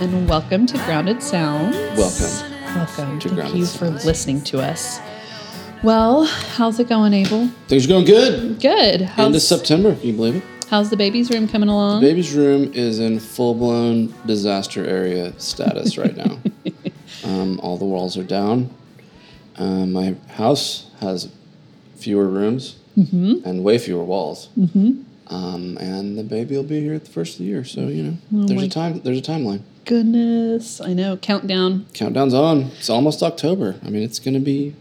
and welcome to Grounded Sounds. Welcome. Welcome. to Thank Grounded you for listening to us. Well, how's it going, Abel? Things are going good. Good. Into How's, September, can you believe it? how's the baby's room coming along? Baby's room is in full blown disaster area status right now. um, all the walls are down. Um, my house has fewer rooms Mm-hmm. and way fewer walls. Mm-hmm. Um, and the baby will be here at the first of the year, so you know there's Oh my- a time. There's a timeline. Goodness, I know. Countdown. Countdown's on. It's almost October. I mean, it's going to be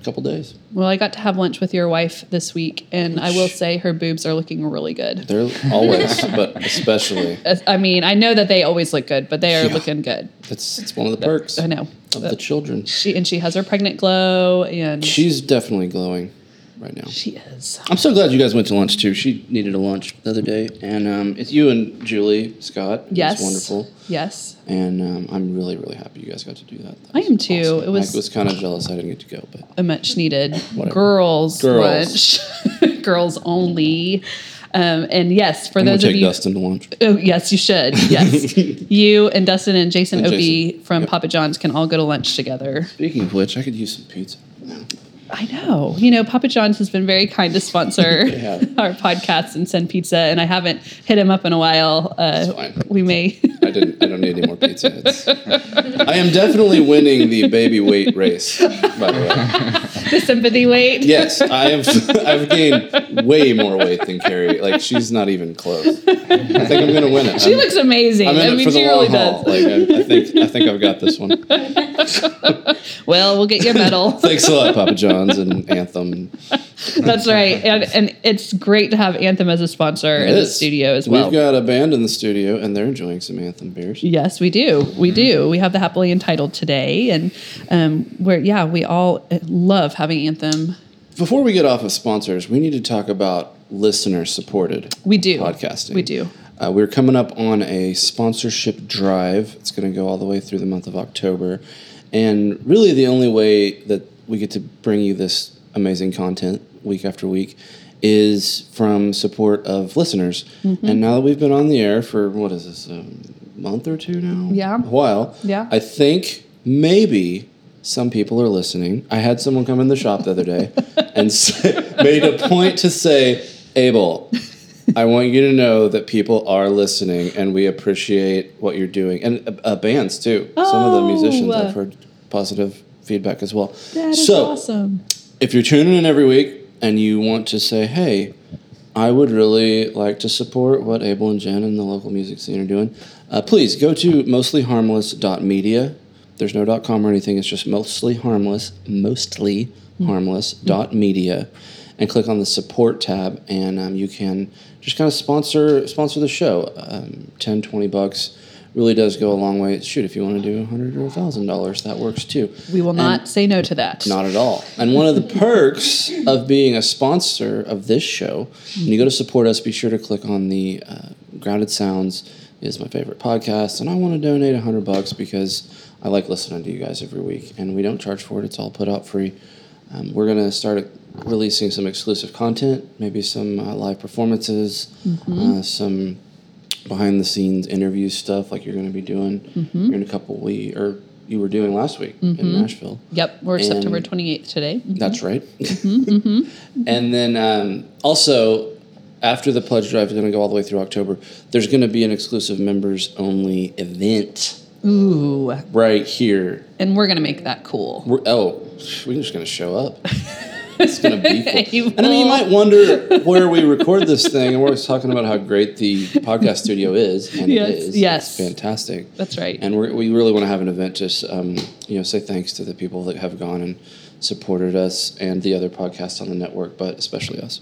a couple days. Well, I got to have lunch with your wife this week, and I will say her boobs are looking really good. They're always, but especially. I mean, I know that they always look good, but they are Yeah. looking good. It's it's one of the perks I know. of the children. She and she has her pregnant glow, and She's definitely glowing right now. she is. I'm so glad you guys went to lunch too. She needed a lunch the other day, and um, it's you and Julie Scott. It was Yes, wonderful. Yes, And um, I'm really, really happy you guys got to do that. That I am too. awesome. It was- I was kind of jealous I didn't get to go, but a much needed Whatever. girls, Girls. lunch, girls only. Um, and yes, for I'm those of you, Dustin to lunch. oh yes, you should. Yes, you and Dustin and Jason And Opie Jason. from Yep. Papa John's can all go to lunch together. Speaking of which, I could use some pizza. I know. You know, Papa John's has been very kind to sponsor our podcasts and send pizza, and I haven't hit him up in a while. Uh, we may. I didn't. I don't need any more pizza. I am definitely winning the baby weight race. By the way, the sympathy weight. yes, I have. I've gained way more weight than Carrie. Like she's not even close. I think I'm gonna win it. She I'm- looks amazing. I'm in I it mean, for the long really haul. does. Like I, I think I think I've got this one. Well, we'll get you a medal. Thanks a lot, Papa John's and Anthem. That's right, and and it's great to have Anthem as a sponsor in the studio as well. We've got a band in the studio, and they're enjoying some Anthem beers. Yes, we do. We do. We have the happily entitled today, and um, where yeah, we all love having Anthem. Before we get off of sponsors, we need to talk about listener supported We do podcasting. We do. Uh, we're coming up on a sponsorship drive. It's going to go all the way through the month of October. And really, the only way that we get to bring you this amazing content week after week is from support of listeners. Mm-hmm. And now that we've been on the air for, what is this, a month or two now? Yeah. A while. Yeah. I think maybe some people are listening. I had someone come in the shop the other day and say, made a point to say, Abel, I want you to know that people are listening and we appreciate what you're doing. And uh, uh, bands too. Some of the musicians Oh. I've heard positive feedback as well. That is so, awesome. If you're tuning in every week and you want to say, hey, I would really like to support what Abel and Jen and the local music scene are doing, uh, please go to mostlyharmless.media. There's no .com or anything. It's just mostly harmless, mostly harmless.media, and click on the support tab, and um, you can just kind of sponsor sponsor the show. Um, 10, 20 bucks really does go a long way. Shoot, if you want to do a hundred or a thousand dollars, that works too. We will And- not say no to that. not at all. And one of the perks of being a sponsor of this show, when you go to support us, be sure to click on the uh, Grounded Sounds is my favorite podcast, and I want to donate a hundred bucks because I like listening to you guys every week, and we don't charge for it; it's all put out free. Um, we're gonna start releasing some exclusive content, maybe some uh, live performances, uh, some behind the scenes interview stuff like you're going to be doing here in a couple weeks or you were doing last week in mm-hmm. Nashville. Yep, we're And- September 28th today. Mm-hmm. That's right. and then um, also, after the pledge drive is going to go all the way through October, there's going to be an exclusive members only event Ooh, right here. and we're gonna make that cool. We're, oh, we're just going to show up. It's going to be cool. You and I mean, you might wonder where we record this thing, and we're always talking about how great the podcast studio is, and Yes, it is. yes. It's fantastic. That's right. And we're, we really want to have an event just, um, you know, say thanks to the people that have gone and supported us and the other podcasts on the network, but especially us.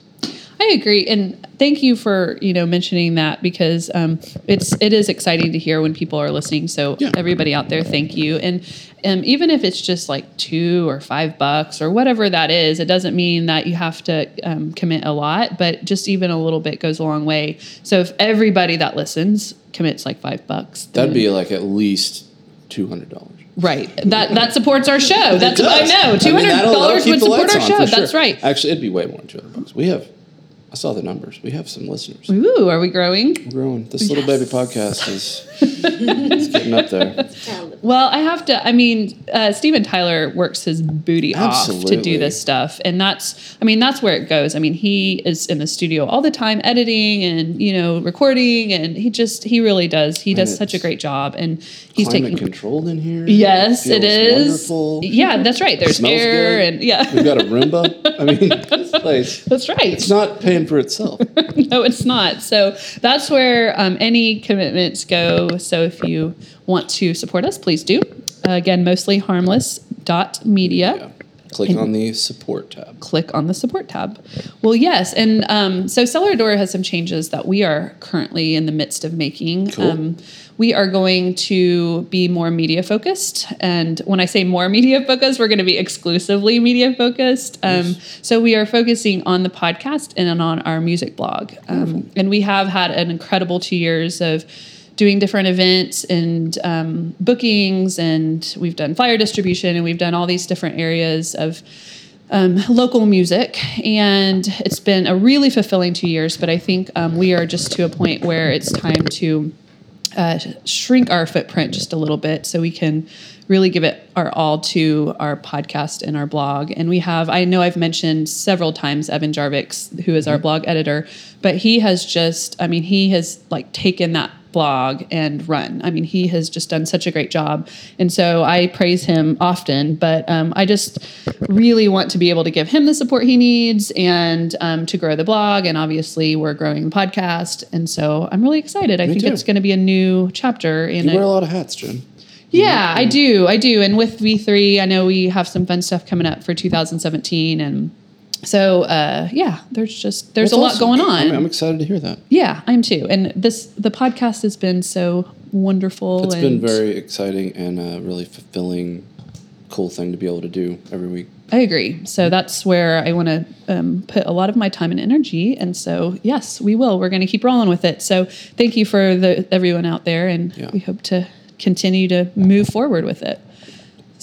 I agree, and thank you for you know mentioning that because um, it's it is exciting to hear when people are listening. So Yeah. everybody out there, thank you. And um, even if it's just like two or five bucks or whatever that is, it doesn't mean that you have to um, commit a lot, but just even a little bit goes a long way. So if everybody that listens commits like five bucks, That'd be like at least two hundred dollars. right. That that supports our show. That's I know two hundred dollars would support our show. That's right. Actually, it'd be way more than two hundred bucks. We have I saw the numbers. We have some listeners. Ooh, are we growing? We're growing. This little baby podcast is it's getting up there. Well, I have to. I mean, uh, Steven Tyler works his booty off to do this stuff, and that's. I mean, that's where it goes. I mean, he is in the studio all the time, editing and you know recording, and he just he really does. He does such a great job, and he's Climate taking. controlled in here. Yes, it Feels is. Wonderful. Yeah, that's right. There's Smells air, good. and yeah, We've got a Roomba. I mean, this place. that's right. It's not paying for itself. no, it's not. So that's where um, any commitments go. So if you want to support us, please do. Uh, again, mostly harmless harmless.media. Yeah. Click on the support tab. Click on the support tab. Well, yes. And um, so Cellar Door has some changes that we are currently in the midst of making. Cool. Um, we are going to be more media focused. And when I say more media focused, we're going to be exclusively media focused. Um, so we are focusing on the podcast and on our music blog. Um, and we have had an incredible two years of doing different events and um, bookings, and we've done flyer distribution, and we've done all these different areas of um, local music, and it's been a really fulfilling two years. But I think um, we are just to a point where it's time to uh, shrink our footprint just a little bit so we can really give it our all to our podcast and our blog. And we have, I know I've mentioned several times Evan Jarvix, who is our blog editor, but he has just, I mean, he has like taken that blog and run. I mean, he has just done such a great job. And so I praise him often, but um, I just really want to be able to give him the support he needs and um, to grow the blog. And obviously, we're growing the podcast. And so I'm really excited. I Me think too. it's going to be a new chapter in You wear a lot of hats, Jen. Yeah, I do. I do. And with V3, I know we have some fun stuff coming up for 2017. And so, uh, yeah, there's just, there's That's a lot awesome. going on. I'm, I'm excited to hear that. yeah, I'm too. And this, the podcast has been so wonderful. It's been very exciting and a really fulfilling, cool thing to be able to do every week. I agree. So that's where I want to um, put a lot of my time and energy. And so, yes, we will. We're going to keep rolling with it. So, thank you for the everyone out there, and Yeah. we hope to continue to move forward with it.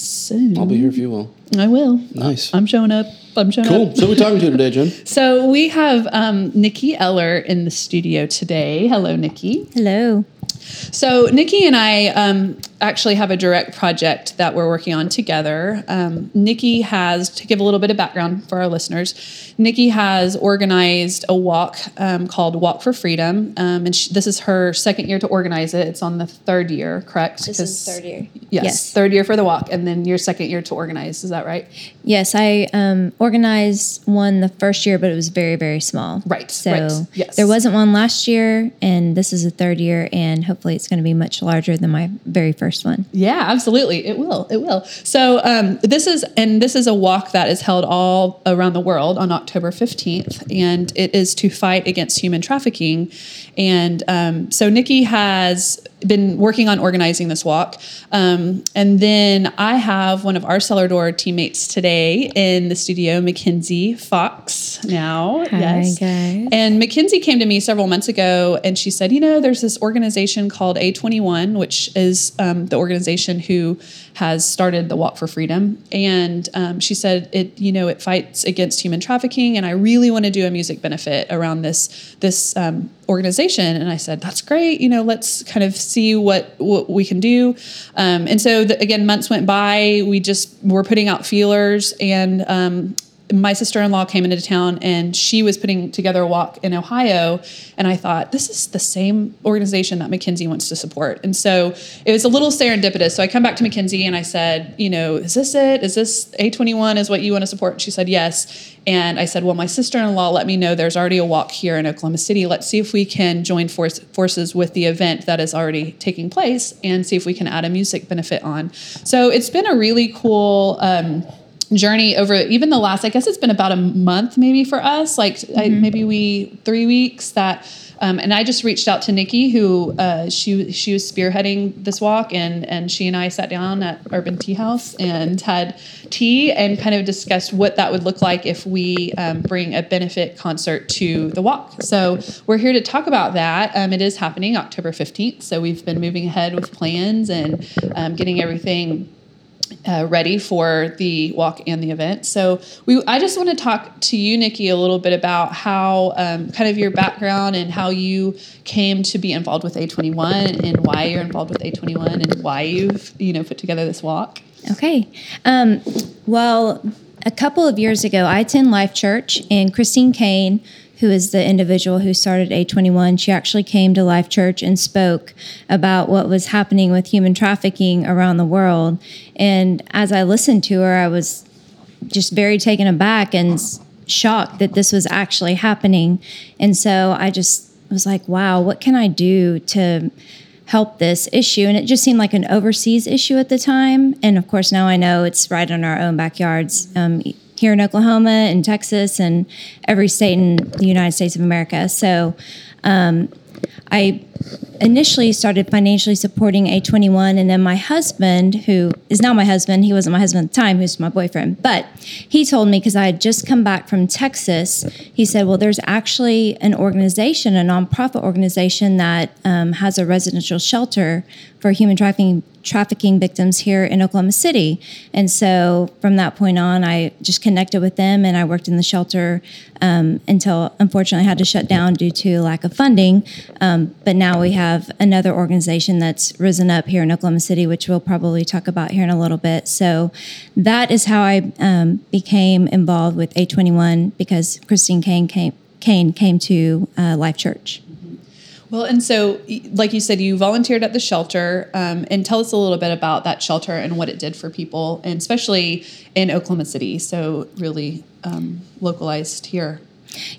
So I'll be here if you will. I will. Nice. I'm showing up. I'm showing Cool. up. So, who we talking to today, Jen? So we have um, Nikki Eller in the studio today. Hello, Nikki. Hello. So Nikki and I um, actually have a direct project that we're working on together. Um, Nikki has, to give a little bit of background for our listeners, Nikki has organized a walk um, called Walk for Freedom, um, and sh this is her second year to organize it. It's on the third year, correct? This is third year. Yes, Yes. third year for the walk, and then your second year to organize. Is that right? Yes, I um, organized one the first year, but it was very, very small. Right, So right, yes. there wasn't one last year, and this is the third year, and hopefully it's going to be much larger than my very first one. Yeah, absolutely. It will. It will. So um, this is and this is a walk that is held all around the world on October fifteenth, and it is to fight against human trafficking. And um, so Nikki has been working on organizing this walk, um, and then I have one of our cellar door teammates today in the studio, Mackenzie Fox. Now, Hi, yes, guys. and Mackenzie came to me several months ago and she said, You know, there's this organization called A21, which is um, the organization who has started the Walk for Freedom. And um, she said, it, you know, it fights against human trafficking. And I really want to do a music benefit around this, this um, organization. And I said, That's great. You know, let's kind of see what, what we can do. Um, and so, the, again, months went by. We just were putting out feelers and, um, my sister-in-law came into town and she was putting together a walk in ohio. And i thought this is the same organization that Mackenzie wants to support. And so it was a little serendipitous. So i come back to Mackenzie and i said you know is this it? Is this a21 is what you want to support? And she said yes. And i said well my sister-in-law let me know there's already a walk here in oklahoma city. Let's see if we can join force, forces with the event that is already taking place and see if we can add a music benefit on. So it's been a really cool um, journey over even the last i guess it's been about a month maybe for us like I, maybe we three weeks that um, and i just reached out to nikki who uh, she she was spearheading this walk and and she and i sat down at urban tea house and had tea and kind of discussed what that would look like if we um, bring a benefit concert to the walk. So we're here to talk about that. Um, it is happening october 15th so we've been moving ahead with plans and um, getting everything uh, ready for the walk and the event. So we, I just want to talk to you, Nikki, a little bit about how um, kind of your background and how you came to be involved with A21 and why you're involved with A21 and why you've you know put together this walk. Okay. Um, well, a couple of years ago, I attend Life Church, and Christine Caine, who is the individual who started A21, she actually came to Life Church and spoke about what was happening with human trafficking around the world. And as I listened to her, I was just very taken aback and shocked that this was actually happening. And so I just was like, wow, what can I do to help this issue. And it just seemed like an overseas issue at the time. And of course, now I know it's right in our own backyards um, here in Oklahoma and Texas and every state in the United States of America. So um, I initially started financially supporting A21, and then my husband, who is now my husband, he wasn't my husband at the time, who's my boyfriend, but he told me because I had just come back from Texas, he said, Well, there's actually an organization, a nonprofit organization that um, has a residential shelter for human trafficking trafficking victims here in Oklahoma City. And so from that point on, I just connected with them and I worked in the shelter um, until unfortunately I had to shut down due to lack of funding. Um, but now we have another organization that's risen up here in Oklahoma City, which we'll probably talk about here in a little bit. So that is how I um, became involved with A21 because Christine Caine came, Caine came to uh, Life Church. Well, and so, like you said, you volunteered at the shelter, um, and tell us a little bit about that shelter and what it did for people, and especially in Oklahoma City. So, really um, localized here.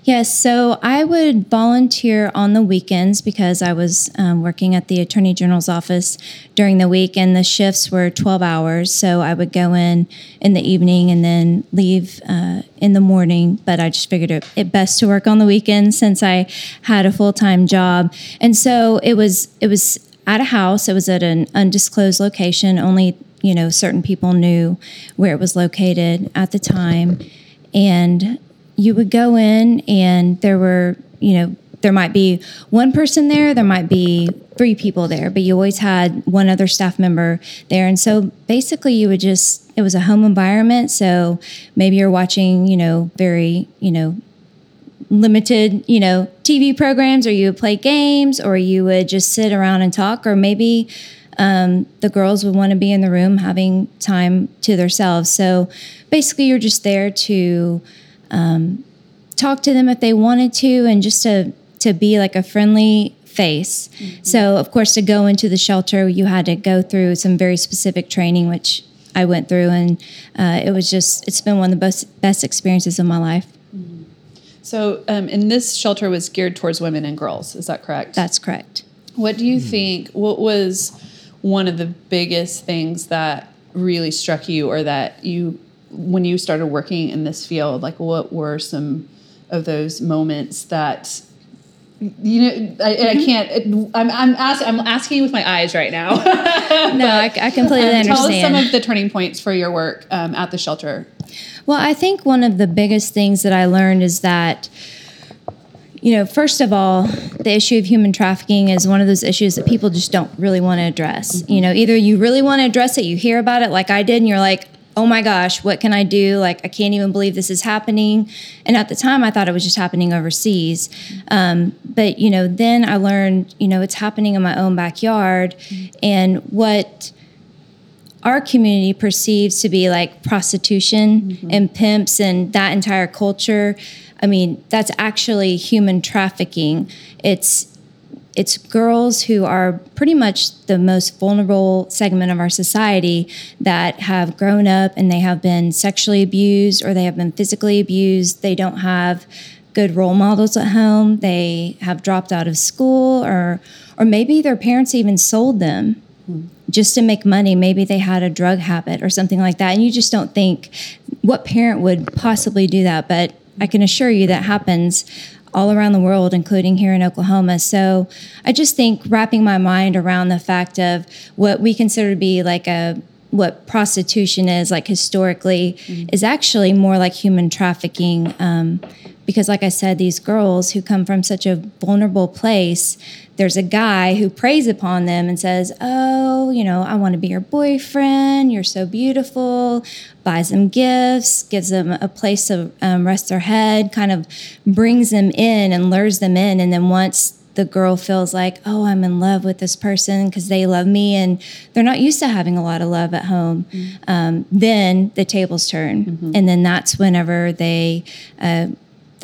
Yes, so I would volunteer on the weekends because I was um, working at the Attorney General's office during the week, and the shifts were 12 hours. So I would go in in the evening and then leave uh, in the morning. But I just figured it, it best to work on the weekends since I had a full time job, and so it was it was at a house. It was at an undisclosed location. Only you know certain people knew where it was located at the time, and you would go in and there were, you know, there might be one person there, there might be three people there, but you always had one other staff member there. And so basically, you would just, it was a home environment. So maybe you're watching, you know, very, you know, limited, you know, TV programs, or you would play games, or you would just sit around and talk, or maybe um, the girls would want to be in the room having time to themselves. So basically, you're just there to, um, talk to them if they wanted to, and just to to be like a friendly face. Mm-hmm. So, of course, to go into the shelter, you had to go through some very specific training, which I went through, and uh, it was just it's been one of the best best experiences of my life. Mm-hmm. So, um, and this shelter was geared towards women and girls. Is that correct? That's correct. What do you mm-hmm. think? What was one of the biggest things that really struck you, or that you when you started working in this field, like what were some of those moments that you know I, I mm-hmm. can't I'm, I'm, ask, I'm asking with my eyes right now no I, I, completely um, understand tell us some of the turning points for your work um, at the shelter well i think one of the biggest things that i learned is that you know first of all the issue of human trafficking is one of those issues that people just don't really want to address mm-hmm. you know either you really want to address it you hear about it like i did and you're like oh my gosh, what can I do? Like, I can't even believe this is happening. And at the time, I thought it was just happening overseas. Um, but, you know, then I learned, you know, it's happening in my own backyard. Mm-hmm. And what our community perceives to be like prostitution mm-hmm. and pimps and that entire culture. I mean, that's actually human trafficking. It's it's girls who are pretty much the most vulnerable segment of our society that have grown up and they have been sexually abused or they have been physically abused. They don't have good role models at home. They have dropped out of school or or maybe their parents even sold them just to make money. Maybe they had a drug habit or something like that. And you just don't think what parent would possibly do that, but I can assure you that happens all around the world, including here in Oklahoma. So I just think wrapping my mind around the fact of what we consider to be like a what prostitution is like historically mm-hmm. is actually more like human trafficking um, because, like I said, these girls who come from such a vulnerable place, there's a guy who preys upon them and says, Oh, you know, I want to be your boyfriend. You're so beautiful. Buys them gifts, gives them a place to um, rest their head, kind of brings them in and lures them in. And then once the girl feels like, oh, I'm in love with this person because they love me, and they're not used to having a lot of love at home. Mm-hmm. Um, then the tables turn, mm-hmm. and then that's whenever they uh,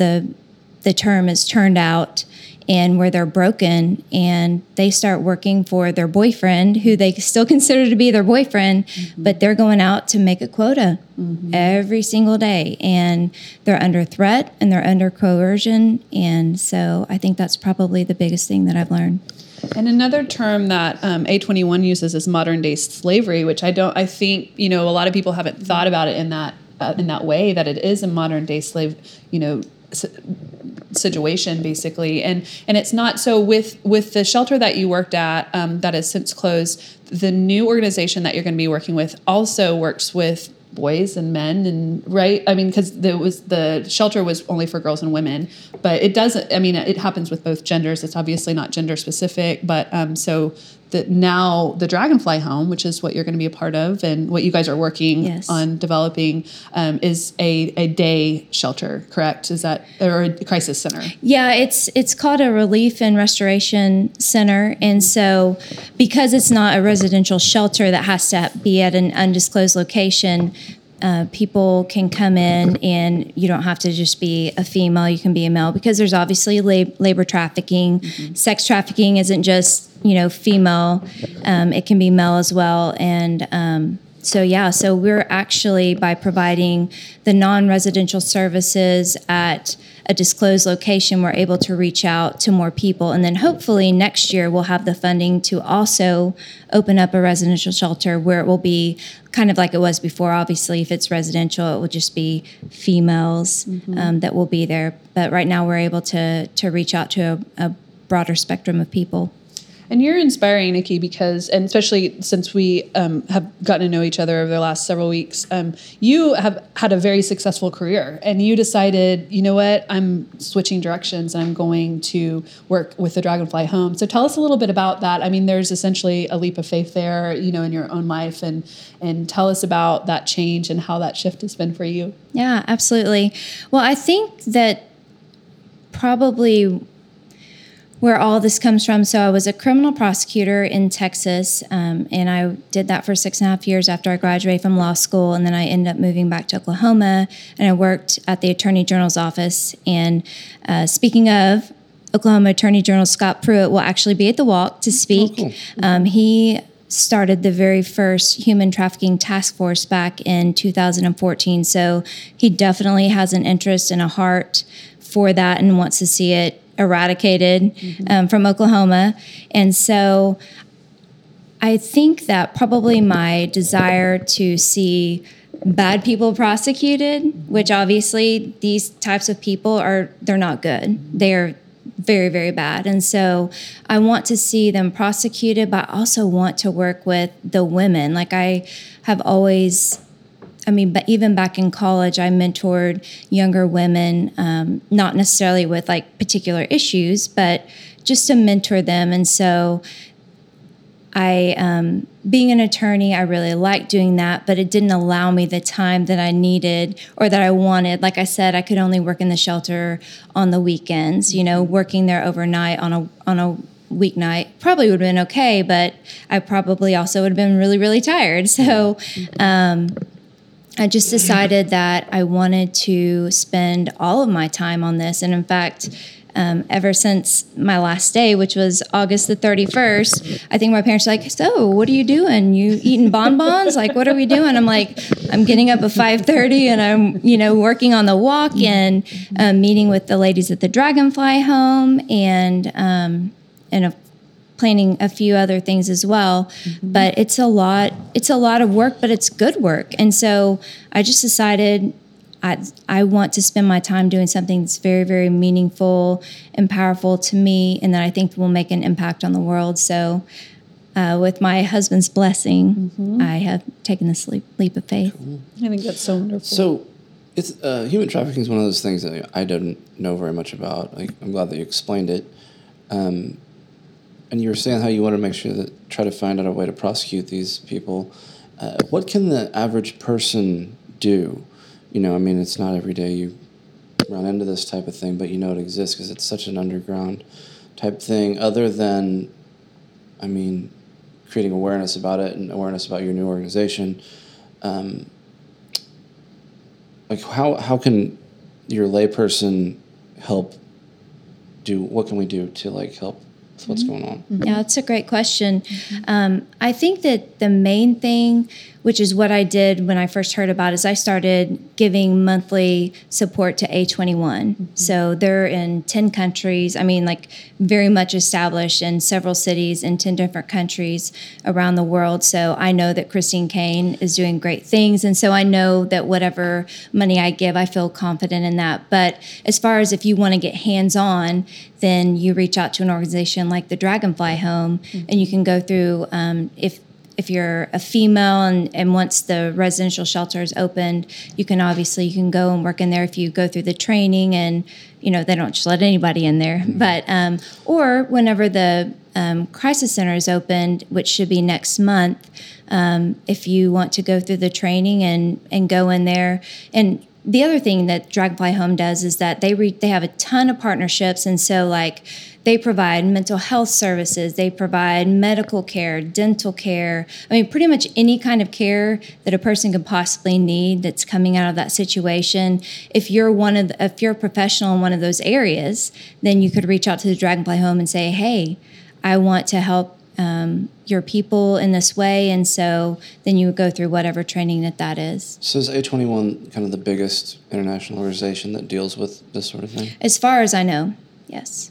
the the term is turned out and where they're broken and they start working for their boyfriend who they still consider to be their boyfriend mm-hmm. but they're going out to make a quota mm-hmm. every single day and they're under threat and they're under coercion and so i think that's probably the biggest thing that i've learned and another term that um, A21 uses is modern day slavery, which I don't. I think you know a lot of people haven't thought about it in that uh, in that way that it is a modern day slave. You know, situation basically. And and it's not so with with the shelter that you worked at um, that has since closed the new organization that you're going to be working with also works with boys and men and right? I mean because there was the shelter was only for girls and women but it doesn't i mean it happens with both genders. It's obviously not gender specific but um, so that now the Dragonfly Home, which is what you're going to be a part of and what you guys are working yes. on developing, um, is a, a day shelter, correct? Is that or a crisis center? Yeah, it's it's called a relief and restoration center, and so because it's not a residential shelter that has to be at an undisclosed location, uh, people can come in and you don't have to just be a female you can be a male because there's obviously lab- labor trafficking mm-hmm. sex trafficking isn't just you know female um, it can be male as well and um, so yeah so we're actually by providing the non-residential services at a disclosed location we're able to reach out to more people. And then hopefully next year we'll have the funding to also open up a residential shelter where it will be kind of like it was before. Obviously if it's residential it will just be females mm-hmm. um, that will be there. But right now we're able to to reach out to a, a broader spectrum of people and you're inspiring, Nikki, because, and especially since we um, have gotten to know each other over the last several weeks, um, you have had a very successful career and you decided, you know what, I'm switching directions and I'm going to work with the Dragonfly Home. So tell us a little bit about that. I mean, there's essentially a leap of faith there, you know, in your own life and, and tell us about that change and how that shift has been for you. Yeah, absolutely. Well, I think that probably where all this comes from. So I was a criminal prosecutor in Texas, um, and I did that for six and a half years after I graduated from law school, and then I ended up moving back to Oklahoma, and I worked at the Attorney General's office. And uh, speaking of Oklahoma Attorney General Scott Pruitt will actually be at the walk to speak. Oh, cool. um, he started the very first human trafficking task force back in 2014. So he definitely has an interest and a heart for that and wants to see it eradicated mm-hmm. um, from Oklahoma. And so I think that probably my desire to see bad people prosecuted, which obviously these types of people are, they're not good. They're very, very bad. And so I want to see them prosecuted, but I also want to work with the women. Like I have always I mean, but even back in college, I mentored younger women, um, not necessarily with like particular issues, but just to mentor them. And so, I, um, being an attorney, I really liked doing that, but it didn't allow me the time that I needed or that I wanted. Like I said, I could only work in the shelter on the weekends. You know, working there overnight on a on a weeknight probably would have been okay, but I probably also would have been really really tired. So. Um, I just decided that I wanted to spend all of my time on this. And in fact, um, ever since my last day, which was August the 31st, I think my parents are like, so what are you doing? You eating bonbons? like, what are we doing? I'm like, I'm getting up at 5.30 and I'm, you know, working on the walk and um, meeting with the ladies at the Dragonfly home and, um, and of planning a few other things as well mm-hmm. but it's a lot it's a lot of work but it's good work and so i just decided I, I want to spend my time doing something that's very, very meaningful and powerful to me, and that I think will make an impact on the world. So, uh, with my husband's blessing, mm-hmm. I have taken this leap, leap of faith. Cool. I think that's so wonderful. So, It's uh, human trafficking is one of those things that I don't know very much about. Like, I'm glad that you explained it. Um, and you were saying how you want to make sure that try to find out a way to prosecute these people. Uh, what can the average person do? You know, I mean, it's not every day you run into this type of thing, but you know it exists because it's such an underground type thing. Other than, I mean, creating awareness about it and awareness about your new organization. Um, like how how can your layperson help do what can we do to like help with what's mm-hmm. going on mm-hmm. Yeah, that's a great question. Um, I think that the main thing, which is what I did when I first heard about, it, is I started giving monthly support to A21. Mm-hmm. So they're in ten countries. I mean, like very much established in several cities in ten different countries around the world. So I know that Christine Caine is doing great things, and so I know that whatever money I give, I feel confident in that. But as far as if you want to get hands on, then you reach out to an organization like the Dragonfly Home, and you can go through um, if if you're a female and, and once the residential shelter is opened, you can obviously you can go and work in there if you go through the training and you know they don't just let anybody in there. But um, or whenever the um, crisis center is opened, which should be next month, um, if you want to go through the training and and go in there and the other thing that Dragonfly Home does is that they re- they have a ton of partnerships, and so like they provide mental health services, they provide medical care, dental care. I mean, pretty much any kind of care that a person could possibly need that's coming out of that situation. If you're one of the, if you're a professional in one of those areas, then you could reach out to the Dragonfly Home and say, "Hey, I want to help." Um, your people in this way, and so then you would go through whatever training that that is. so is a21 kind of the biggest international organization that deals with this sort of thing As far as I know, yes.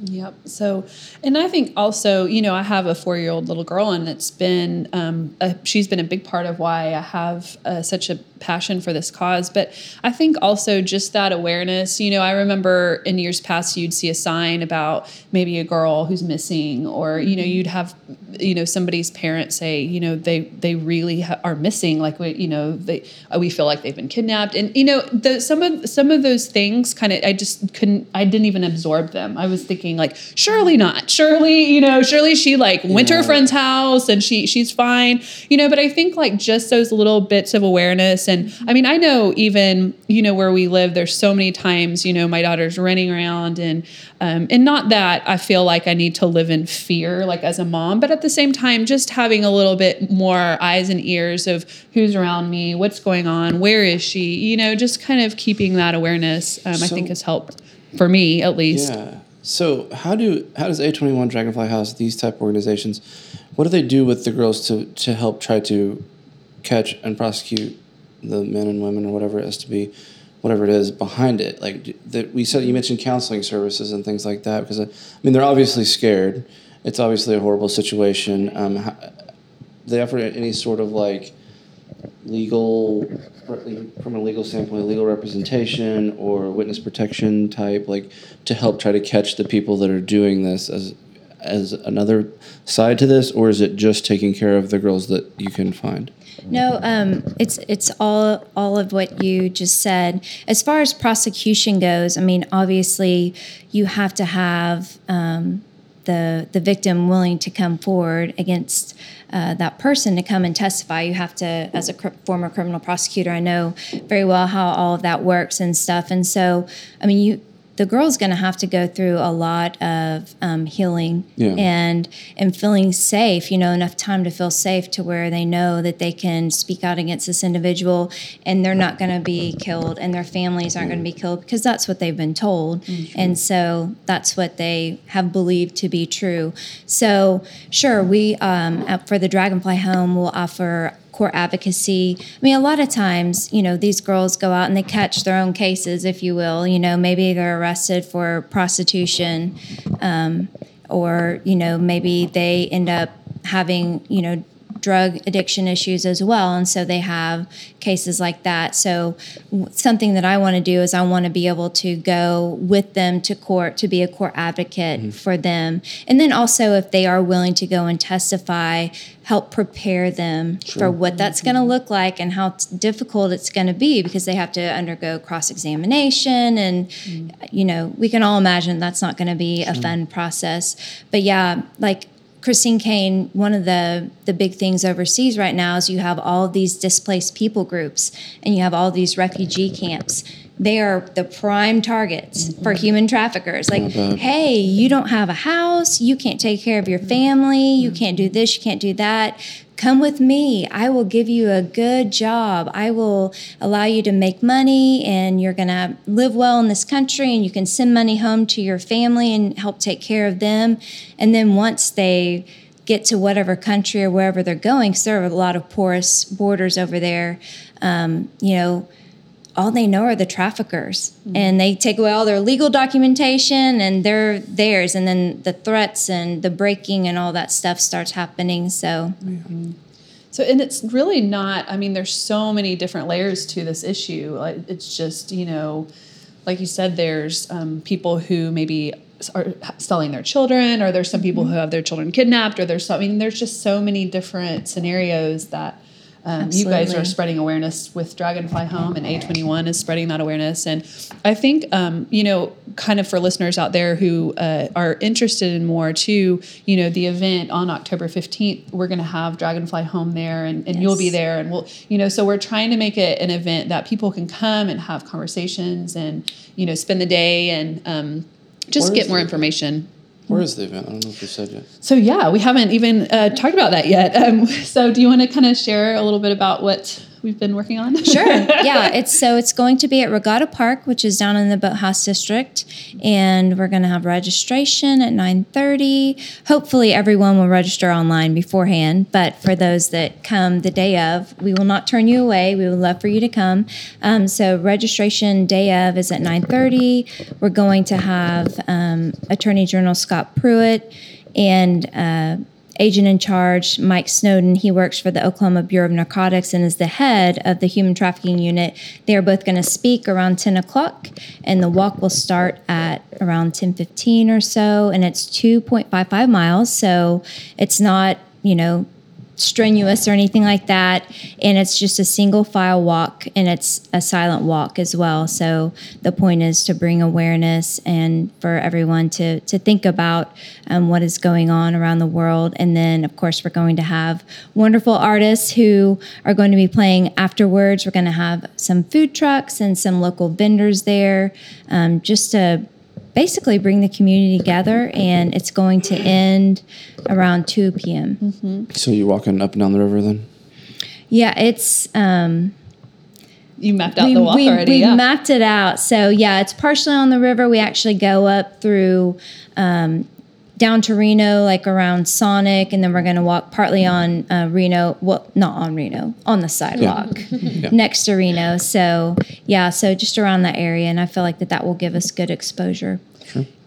Yep. So, and I think also, you know, I have a four year old little girl, and it's been, um, a, she's been a big part of why I have uh, such a passion for this cause. But I think also just that awareness, you know, I remember in years past, you'd see a sign about maybe a girl who's missing, or, you know, you'd have, you know, somebody's parent say, you know, they, they really ha- are missing. Like, we, you know, they, uh, we feel like they've been kidnapped. And, you know, the, some of, some of those things kind of, I just couldn't, I didn't even absorb them. I was thinking like, surely not. Surely, you know, surely she like went to her friend's house and she she's fine. You know, but I think like just those little bits of awareness and I mean, I know even, you know, where we live, there's so many times, you know, my daughter's running around and um and not that I feel like I need to live in fear like as a mom, but at the same time just having a little bit more eyes and ears of who's around me, what's going on, where is she? You know, just kind of keeping that awareness um, I think has helped for me at least. Yeah. So how do how does A twenty one Dragonfly House these type of organizations, what do they do with the girls to to help try to catch and prosecute the men and women or whatever it has to be, whatever it is behind it? Like that we said you mentioned counseling services and things like that because I, I mean they're obviously scared. It's obviously a horrible situation. Um, how, they offer any sort of like legal from a legal standpoint legal representation or witness protection type like to help try to catch the people that are doing this as as another side to this or is it just taking care of the girls that you can find No, um, it's it's all all of what you just said. As far as prosecution goes, I mean, obviously, you have to have um, the the victim willing to come forward against uh, that person to come and testify. You have to, as a cr- former criminal prosecutor, I know very well how all of that works and stuff. And so, I mean, you the girl's going to have to go through a lot of um, healing Yeah. and and feeling safe. You know, enough time to feel safe to where they know that they can speak out against this individual and they're not going to be killed and their families aren't going to be killed because that's what they've been told, and so that's what they have believed to be true. So sure, we um, at- for the Dragonfly Home will offer court advocacy. I mean, a lot of times, you know, these girls go out and they catch their own cases, if you will. You know, maybe they're arrested for prostitution, um, or you know, maybe they end up having, you know, drug addiction issues as well. And so they have cases like that. So, something that I want to do is I want to be able to go with them to court to be a court advocate mm-hmm. for them. And then also, if they are willing to go and testify, help prepare them for what that's going to look like and how difficult it's going to be because they have to undergo cross examination. And, mm. you know, we can all imagine that's not going to be a fun process. But yeah, like, Christine Caine, one of the the big things overseas right now is you have all of these displaced people groups and you have all these refugee camps. They are the prime targets for mm-hmm. human traffickers. Like, hey, you don't have a house, you can't take care of your family, you can't do this, you can't do that. Come with me. I will give you a good job. I will allow you to make money and you're going to live well in this country and you can send money home to your family and help take care of them. And then once they get to whatever country or wherever they're going, because there are a lot of porous borders over there, um, you know, all they know are the traffickers. Mm-hmm. And they take away all their legal documentation and they're theirs. And then the threats and the breaking and all that stuff starts happening. So mm-hmm. So, and it's really not, I mean, there's so many different layers to this issue. It's just, you know, like you said, there's um, people who maybe are selling their children, or there's some people mm-hmm. who have their children kidnapped, or there's some, I mean, there's just so many different scenarios that um, you guys are spreading awareness with Dragonfly Home, and A21 is spreading that awareness. And I think, um, you know, kind of for listeners out there who uh, are interested in more too, you know, the event on October 15th, we're going to have Dragonfly Home there, and, and you'll be there. And we'll, you know, so we're trying to make it an event that people can come and have conversations and, you know, spend the day and um, just Where get more information. Where is the event? I don't know if you said yet. So yeah, we haven't even uh, talked about that yet. Um, so do you want to kind of share a little bit about what we've been working on? Sure. Yeah. It's so it's going to be at Regatta Park, which is down in the Boathouse District, and we're going to have registration at nine thirty. Hopefully, everyone will register online beforehand. But for those that come the day of, we will not turn you away. We would love for you to come. Um, so registration day of is at nine thirty. We're going to have um, Attorney General Scott Pruitt and. Uh, agent in charge, Mike Snowden. He works for the Oklahoma Bureau of Narcotics and is the head of the human trafficking unit. They are both going to speak around 10 o'clock, and the walk will start at around 10:15 or so, and it's 2.55 miles, so it's not you know strenuous or anything like that and it's just a single file walk and it's a silent walk as well. So the point is to bring awareness and for everyone to to think about um, what is going on around the world. And then of course we're going to have wonderful artists who are going to be playing afterwards. We're going to have some food trucks and some local vendors there um, just to basically bring the community together and it's going to end around 2 p.m So you're walking up and down the river then? yeah, it's um, You mapped out we, the walk we, already. we yeah. mapped it out. So yeah, it's partially on the river. We actually go up through um, down to Reno, like around Sonic, and then we're going to walk partly on uh, Reno. Well, not on Reno, on the sidewalk next to Reno. So yeah, so just around that area, and I feel like that that will give us good exposure.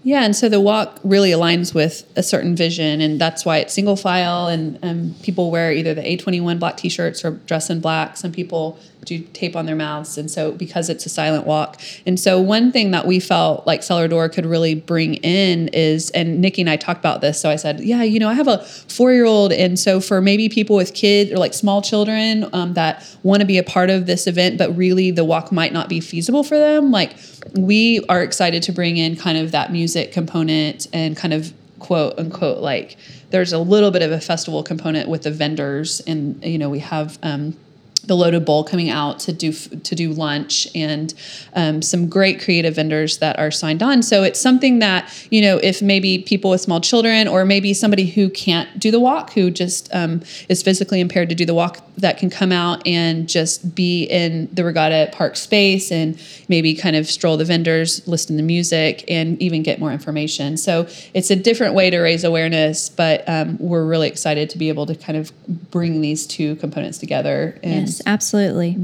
Yeah, and so the walk really aligns with a certain vision, and that's why it's single file. And um, people wear either the A21 black T-shirts or dress in black. Some people do tape on their mouths, and so because it's a silent walk. And so one thing that we felt like Cellar Door could really bring in is, and Nikki and I talked about this. So I said, yeah, you know, I have a four-year-old, and so for maybe people with kids or like small children um, that want to be a part of this event, but really the walk might not be feasible for them, like we are excited to bring in kind of that music component and kind of quote unquote like there's a little bit of a festival component with the vendors and you know we have um, the loaded bowl coming out to do to do lunch and um, some great creative vendors that are signed on. So it's something that you know if maybe people with small children or maybe somebody who can't do the walk who just um, is physically impaired to do the walk that can come out and just be in the regatta park space and maybe kind of stroll the vendors listen to music and even get more information. So it's a different way to raise awareness but um, we're really excited to be able to kind of bring these two components together and Yes, absolutely.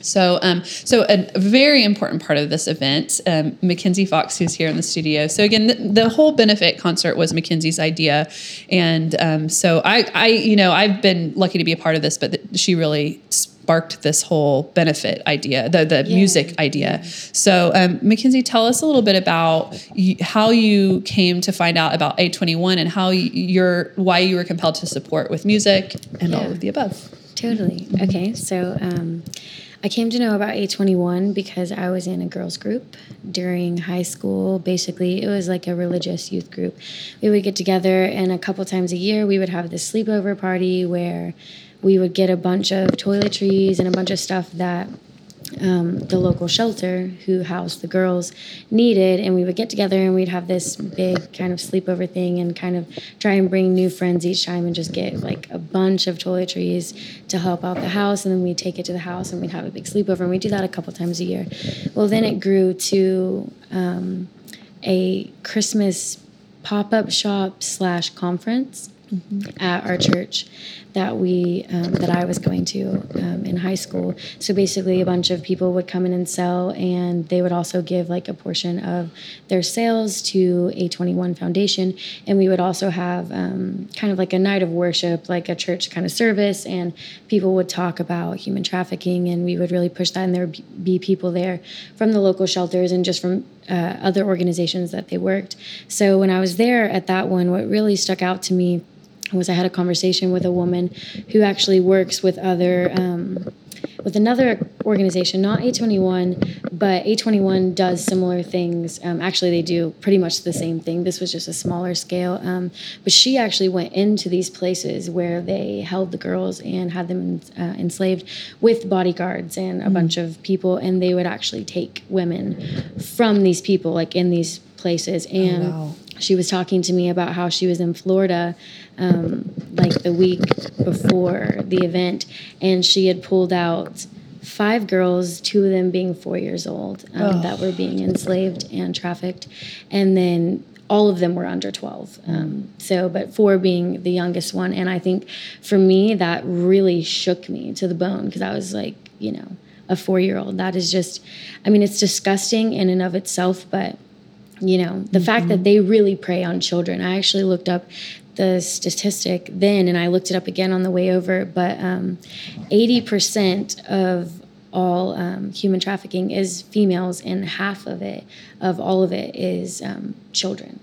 So, um, so a, very important part of this event, um, Mackenzie Fox, who's here in the studio. So again, the, the whole benefit concert was Mackenzie's idea, and um, so I, I, you know, I've been lucky to be a part of this, but she really sparked this whole benefit idea, the the Yeah. music idea. So, um, Mackenzie, tell us a little bit about how you came to find out about A21 and how you're why you were compelled to support with music and all of the above. Totally. Okay, so um, I came to know about A21 because I was in a girls' group during high school. Basically, it was like a religious youth group. We would get together, and a couple times a year, we would have this sleepover party where we would get a bunch of toiletries and a bunch of stuff that um, the local shelter who housed the girls needed and we would get together and we'd have this big kind of sleepover thing and kind of try and bring new friends each time and just get like a bunch of toiletries to help out the house and then we'd take it to the house and we'd have a big sleepover and we do that a couple times a year. Well then it grew to um, a christmas pop-up shop slash conference at our church that we um, that I was going to um, in high school. So basically, a bunch of people would come in and sell, and they would also give like a portion of their sales to A21 Foundation, and we would also have um, kind of like a night of worship, like a church kind of service, and people would talk about human trafficking, and we would really push that, and there would be people there from the local shelters and just from uh, other organizations that they worked. So when I was there at that one, what really stuck out to me was I had a conversation with a woman who actually works with other um, with another organization, not A21, but A21 does similar things. Um, actually, they do pretty much the same thing. This was just a smaller scale. Um, but she actually went into these places where they held the girls and had them uh, enslaved with bodyguards and a bunch of people, and they would actually take women from these people, like in these places. And wow. She was talking to me about how she was in Florida um, like the week before the event, and she had pulled out five girls, two of them being four years old, um, that were being enslaved and trafficked, and then all of them were under 12 um, so but four being the youngest one and i think for me that really shook me to the bone because i was like you know a four year old that is just i mean it's disgusting in and of itself but you know the fact that they really prey on children. I actually looked up the statistic then and i looked it up again on the way over but um, 80% of all um, human trafficking is females and half of it of all of it is um, children.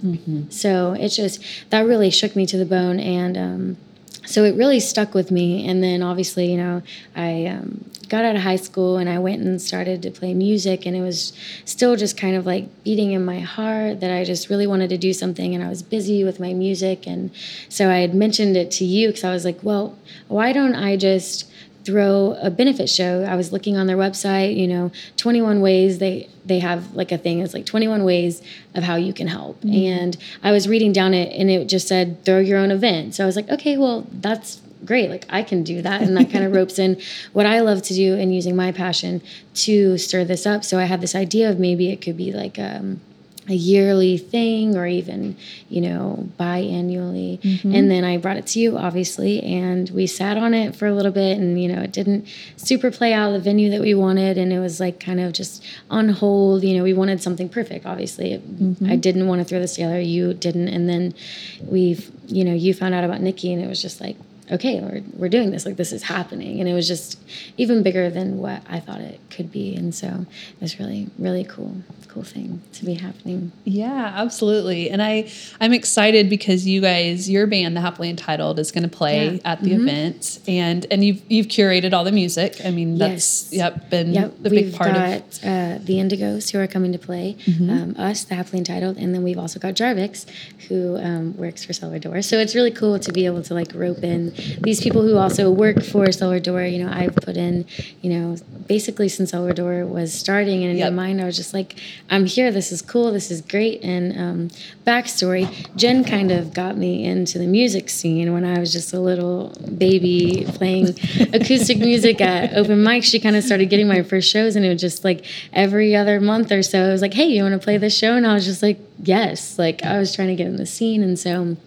So it's just that really shook me to the bone and um, so it really stuck with me. And then obviously you know i um, got out of high school and i went and started to play music and it was still just kind of like beating in my heart that i just really wanted to do something and i was busy with my music. And so i had mentioned it to you because i was like well why don't i just throw a benefit show. I was looking on their website, you know, 21 ways they they have like a thing it's like 21 ways of how you can help. And I was reading down it and it just said throw your own event. So I was like, okay, well, that's great. Like I can do that and that kind of ropes in what I love to do and using my passion to stir this up. So I had this idea of maybe it could be like um a yearly thing or even you know biannually. Mm-hmm. And then i brought it to you obviously and we sat on it for a little bit and you know it didn't super play out the venue that we wanted and it was like kind of just on hold. You know we wanted something perfect obviously. Mm-hmm. I didn't want to throw this together you didn't. And then we've you know you found out about nikki and it was just like okay we're, we're doing this like this is happening and it was just even bigger than what i thought it could be and so it was really really cool cool thing to be happening Yeah, absolutely. And I I'm excited because you guys, your band, the Happily Entitled, is going to play Yeah. at the event, and and you've you've curated all the music. I mean, that's Yes. yep been Yep, the we've big part got of. uh, the Indigos who are coming to play, um, us, the happily entitled, and then we've also got Jarvix who um, works for Cellar Door. So it's really cool to be able to like rope in these people who also work for Cellar Door. You know, I've put in, you know, basically since Cellar Door was starting, and in Yep. my mind, I was just like, I'm here. This is cool. This is great. And um, backstory, Jen kind of got me into the music scene when I was just a little baby playing acoustic music at open mics. She kind of started getting my first shows, and it was just like every other month or so, it was like, hey, you want to play this show? And I was just like, yes. Like I was trying to get in the scene. And so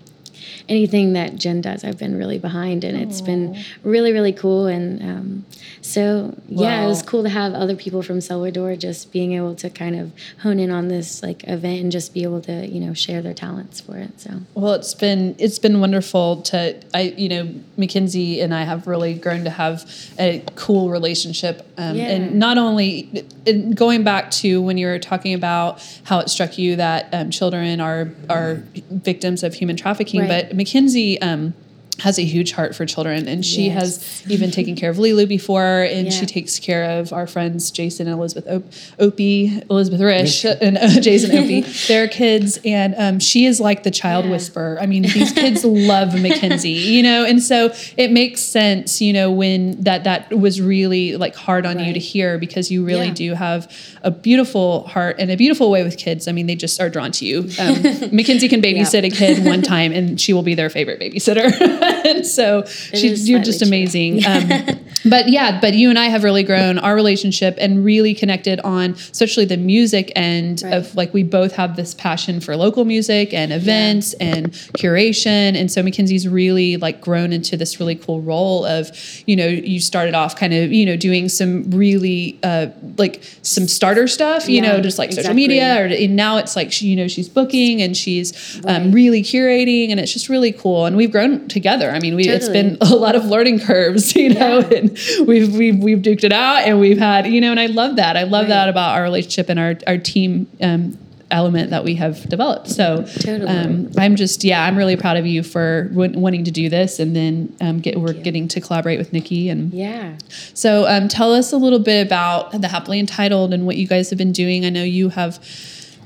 anything that Jen does, I've been really behind, and it's been really really cool. And um, so yeah, it was cool to have other people from Cellar Door just being able to kind of hone in on this like event and just be able to you know share their talents for it. So Well, it's been it's been wonderful to I you know Mackenzie and I have really grown to have a cool relationship, um, Yeah. and not only and going back to when you were talking about how it struck you that um, children are are victims of human trafficking, Right. but Mackenzie. Um, has a huge heart for children, and she Yes. has even taken care of Lulu before, and Yeah. she takes care of our friends Jason and Elizabeth Op- Opie, Elizabeth Rish, and uh, Jason Opie, their kids, and um, she is like the child Yeah. whisperer. I mean, these kids love Mackenzie, you know, and so it makes sense, you know, when that that was really like hard on you to hear because you really Yeah. do have a beautiful heart and a beautiful way with kids. I mean, they just are drawn to you. Um, Mackenzie can babysit a kid one time, and she will be their favorite babysitter, and so she, you're just amazing. Um, but yeah, but you and I have really grown our relationship and really connected on especially the music end Right. of like we both have this passion for local music and events and curation. And so Mackenzie's really like grown into this really cool role of, you know, you started off kind of, you know, doing some really uh like some starter stuff, you Yeah, know, just like social media or and now it's like she, you know, she's booking and she's um, really curating and it's just really cool. And we've grown together. I mean, we it's Totally. been a lot of learning curves, you know, and we've we've we've duked it out and we've had, you know, and I love that. I love Right. that about our relationship and our our team um, element that we have developed. So Totally. um, I'm just yeah, I'm really proud of you for w- wanting to do this and then um, get we're you. getting to collaborate with Nikki and yeah. so um, tell us a little bit about the happily entitled and what you guys have been doing. I know you have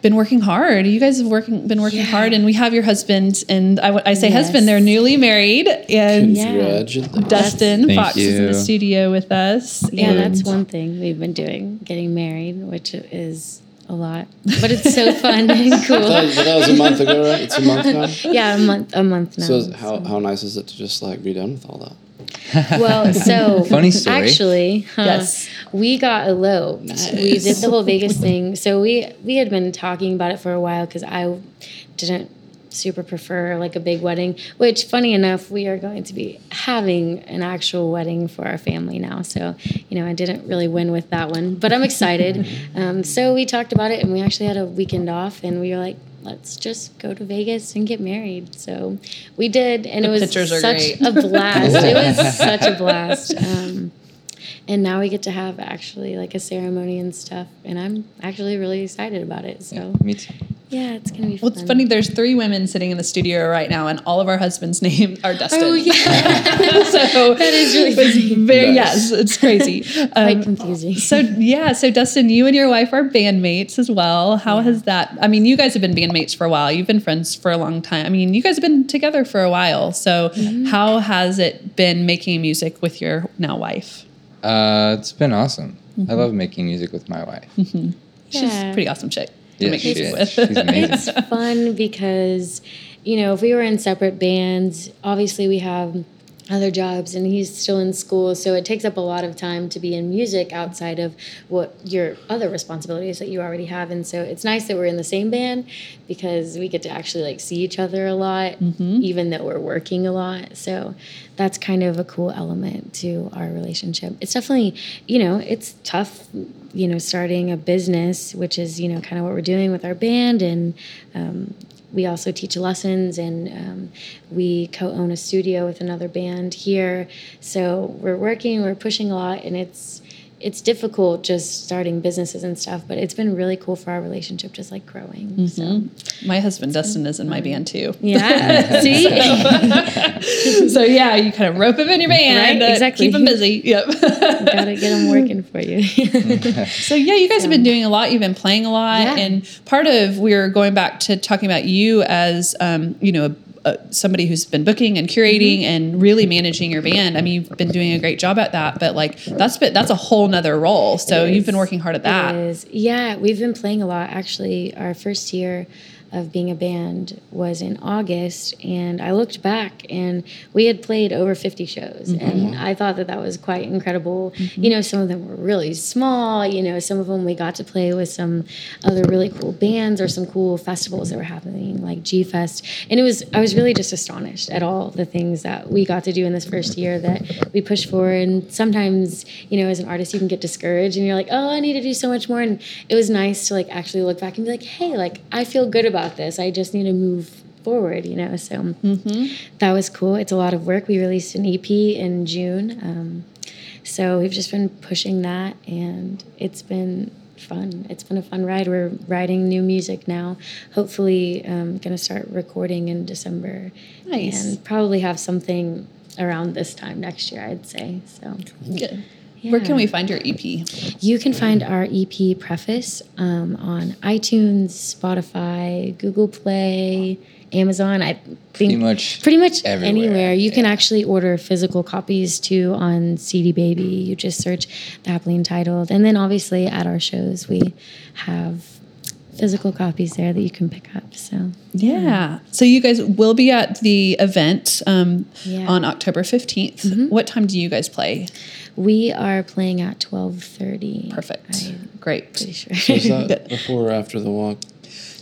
been working hard. You guys have working been working Yeah. hard, and we have your husband. And I, I say Yes. husband; they're newly married, and Yeah. Congratulations. Dustin Thank Fox is in the studio with us. Yeah, and that's one thing we've been doing, getting married, which is a lot, but it's so fun and cool. was- that was a month ago, right? It's a month now. Yeah, a month, a month now. So is- how how nice is it to just like be done with all that? Well, so Funny story. Actually, uh, Yes. we got eloped. We did the whole Vegas thing. So we we had been talking about it for a while because I didn't super prefer like a big wedding. Which, funny enough, we are going to be having an actual wedding for our family now. So you know, I didn't really win with that one, but I'm excited. um, so we talked about it, and we actually had a weekend off, and we were like. Let's just go to Vegas and get married. So we did, and The it was such a blast. it was such a blast. Um, and now we get to have actually like a ceremony and stuff, and I'm actually really excited about it. So Me too. Yeah, it's gonna be Well, fun. it's funny. There's three women sitting in the studio right now, and all of our husbands' names are Dustin. Oh yeah, so that is really it's funny. very Nice. yes, it's crazy. Quite Um, confusing. So yeah, so Dustin, you and your wife are bandmates as well. How has that? I mean, you guys have been bandmates for a while. You've been friends for a long time. I mean, you guys have been together for a while. So Mm-hmm. how has it been making music with your now wife? Uh, it's been awesome. I love making music with my wife. She's a Yeah. pretty awesome chick. To Yeah, make she with. She's amazing. it's fun because you know if we were in separate bands obviously we have other jobs and he's still in school so it takes up a lot of time to be in music outside of what your other responsibilities that you already have and so it's nice that we're in the same band because we get to actually like see each other a lot even though we're working a lot so that's kind of a cool element to our relationship. It's definitely you know it's tough you know starting a business which is you know kind of what we're doing with our band and um, we also teach lessons and um, we co-own a studio with another band here. So we're working we're pushing a lot and it's it's difficult just starting businesses and stuff but it's been really cool for our relationship just like growing so My husband Dustin is in my band too. yeah see so yeah, you kind of rope him in your band, Right, uh, exactly. keep him busy. Yep. gotta get him working for you So yeah, you guys have been doing a lot. You've been playing a lot, Yeah. and part of we're going back to talking about you as um, you know. Uh, somebody who's been booking and curating Mm-hmm. and really managing your band. I mean, you've been doing a great job at that, but like that's been, that's a whole nother role. So you've been working hard at that. Yeah, we've been playing a lot. Actually, our first year, of being a band was in August, and I looked back and we had played over 50 shows, mm-hmm. and I thought that that was quite incredible. Mm-hmm. You know, some of them were really small. You know, some of them we got to play with some other really cool bands or some cool festivals that were happening, like G Fest, and it was I was really just astonished at all the things that we got to do in this first year that we pushed for. And sometimes, you know, as an artist, you can get discouraged, and you're like, oh, I need to do so much more. And it was nice to like actually look back and be like, hey, like I feel good about this. I just need to move forward, you know. So that was cool. It's a lot of work. We released an EP in June, um, so we've just been pushing that, and it's been fun. It's been a fun ride. We're writing new music now. Hopefully, um, gonna start recording in December, Nice. and probably have something around this time next year. I'd say so. Good. Where can we find your EP? You can find our EP Preface um, on iTunes, Spotify, Google Play, Amazon. I think Pretty much pretty much everywhere, anywhere. You can actually order physical copies too on CD Baby. You just search the happily entitled, and then obviously at our shows we have physical copies there that you can pick up. So Yeah. So you guys will be at the event um, Yeah. on October 15th. What time do you guys play? We are playing at twelve thirty. Perfect. I'm Great. pretty sure. So is that before or after the walk?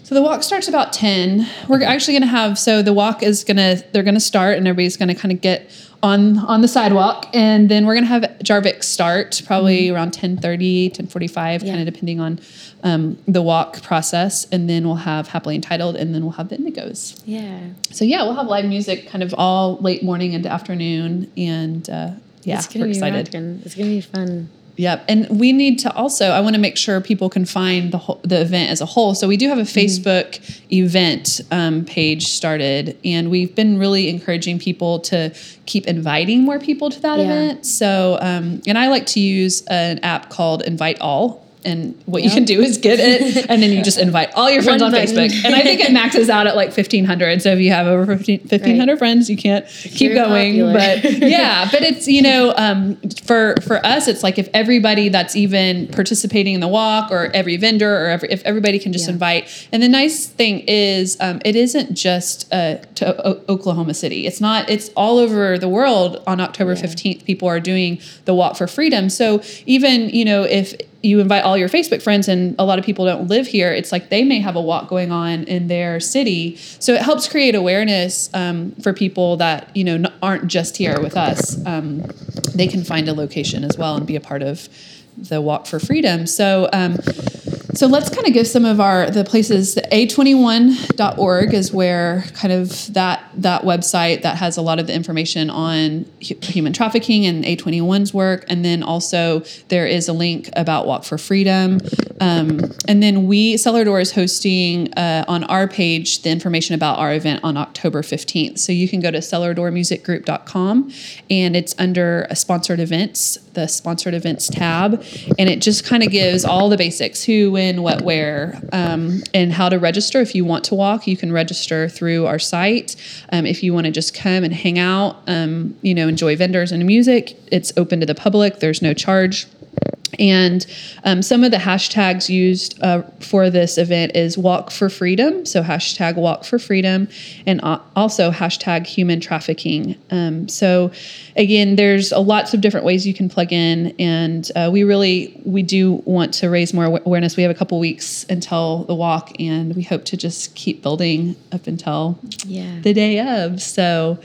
So the walk starts about 10. We're actually going to have so the walk is going to they're going to start and everybody's going to kind of get on on the sidewalk and then we're going to have Jarvik start probably around 10:30, 10:45 Yeah. kind of depending on um, the walk process and then we'll have happily entitled and then we'll have the indigos. yeah. So yeah, we'll have live music kind of all late morning into afternoon and uh, yeah, it's gonna we're be excited. rockin'. It's gonna be fun. Yep, and we need to also. I want to make sure people can find the whole, the event as a whole. So we do have a Facebook event um, page started, and we've been really encouraging people to keep inviting more people to that Yeah. event. So, um, and I like to use an app called Invite All. And what you can do is get it, and then you just invite all your friends One on button. Facebook. And I think it maxes out at like 1,500. So if you have over 15 1,500 friends, you can't keep going. popular. But yeah, but it's you know um, for for us, it's like if everybody that's even participating in the walk, or every vendor, or every, if everybody can just Yeah. invite. And the nice thing is, um, it isn't just uh, to o- Oklahoma City. It's not. It's all over the world. On October Yeah. fifteenth, people are doing the walk for freedom. So even you know if you invite all your Facebook friends and a lot of people don't live here, it's like they may have a walk going on in their city. So it helps create awareness um, for people that, you know, aren't just here with us. Um, they can find a location as well and be a part of the Walk for Freedom. So, um, so let's kind of give some of our the places. The a21.org is where kind of that that website that has a lot of the information on hu- human trafficking and A21's work, and then also there is a link about Walk for Freedom, um, and then we Cellar Door is hosting uh, on our page the information about our event on October 15th. So you can go to cellardoormusicgroup.com, and it's under uh, sponsored events, the sponsored events tab, and it just kind of gives all the basics: who, when, what, where, um, and how to register. If you want to walk, you can register through our site. Um, if you want to just come and hang out, um, you know, enjoy vendors and music, it's open to the public. There's no charge. And um, some of the hashtags used uh, for this event is Walk for Freedom, so hashtag Walk for Freedom, and also hashtag Human Trafficking. Um, so, again, there's a lots of different ways you can plug in, and uh, we really we do want to raise more awareness. We have a couple weeks until the walk, and we hope to just keep building up until Yeah. the day of. So,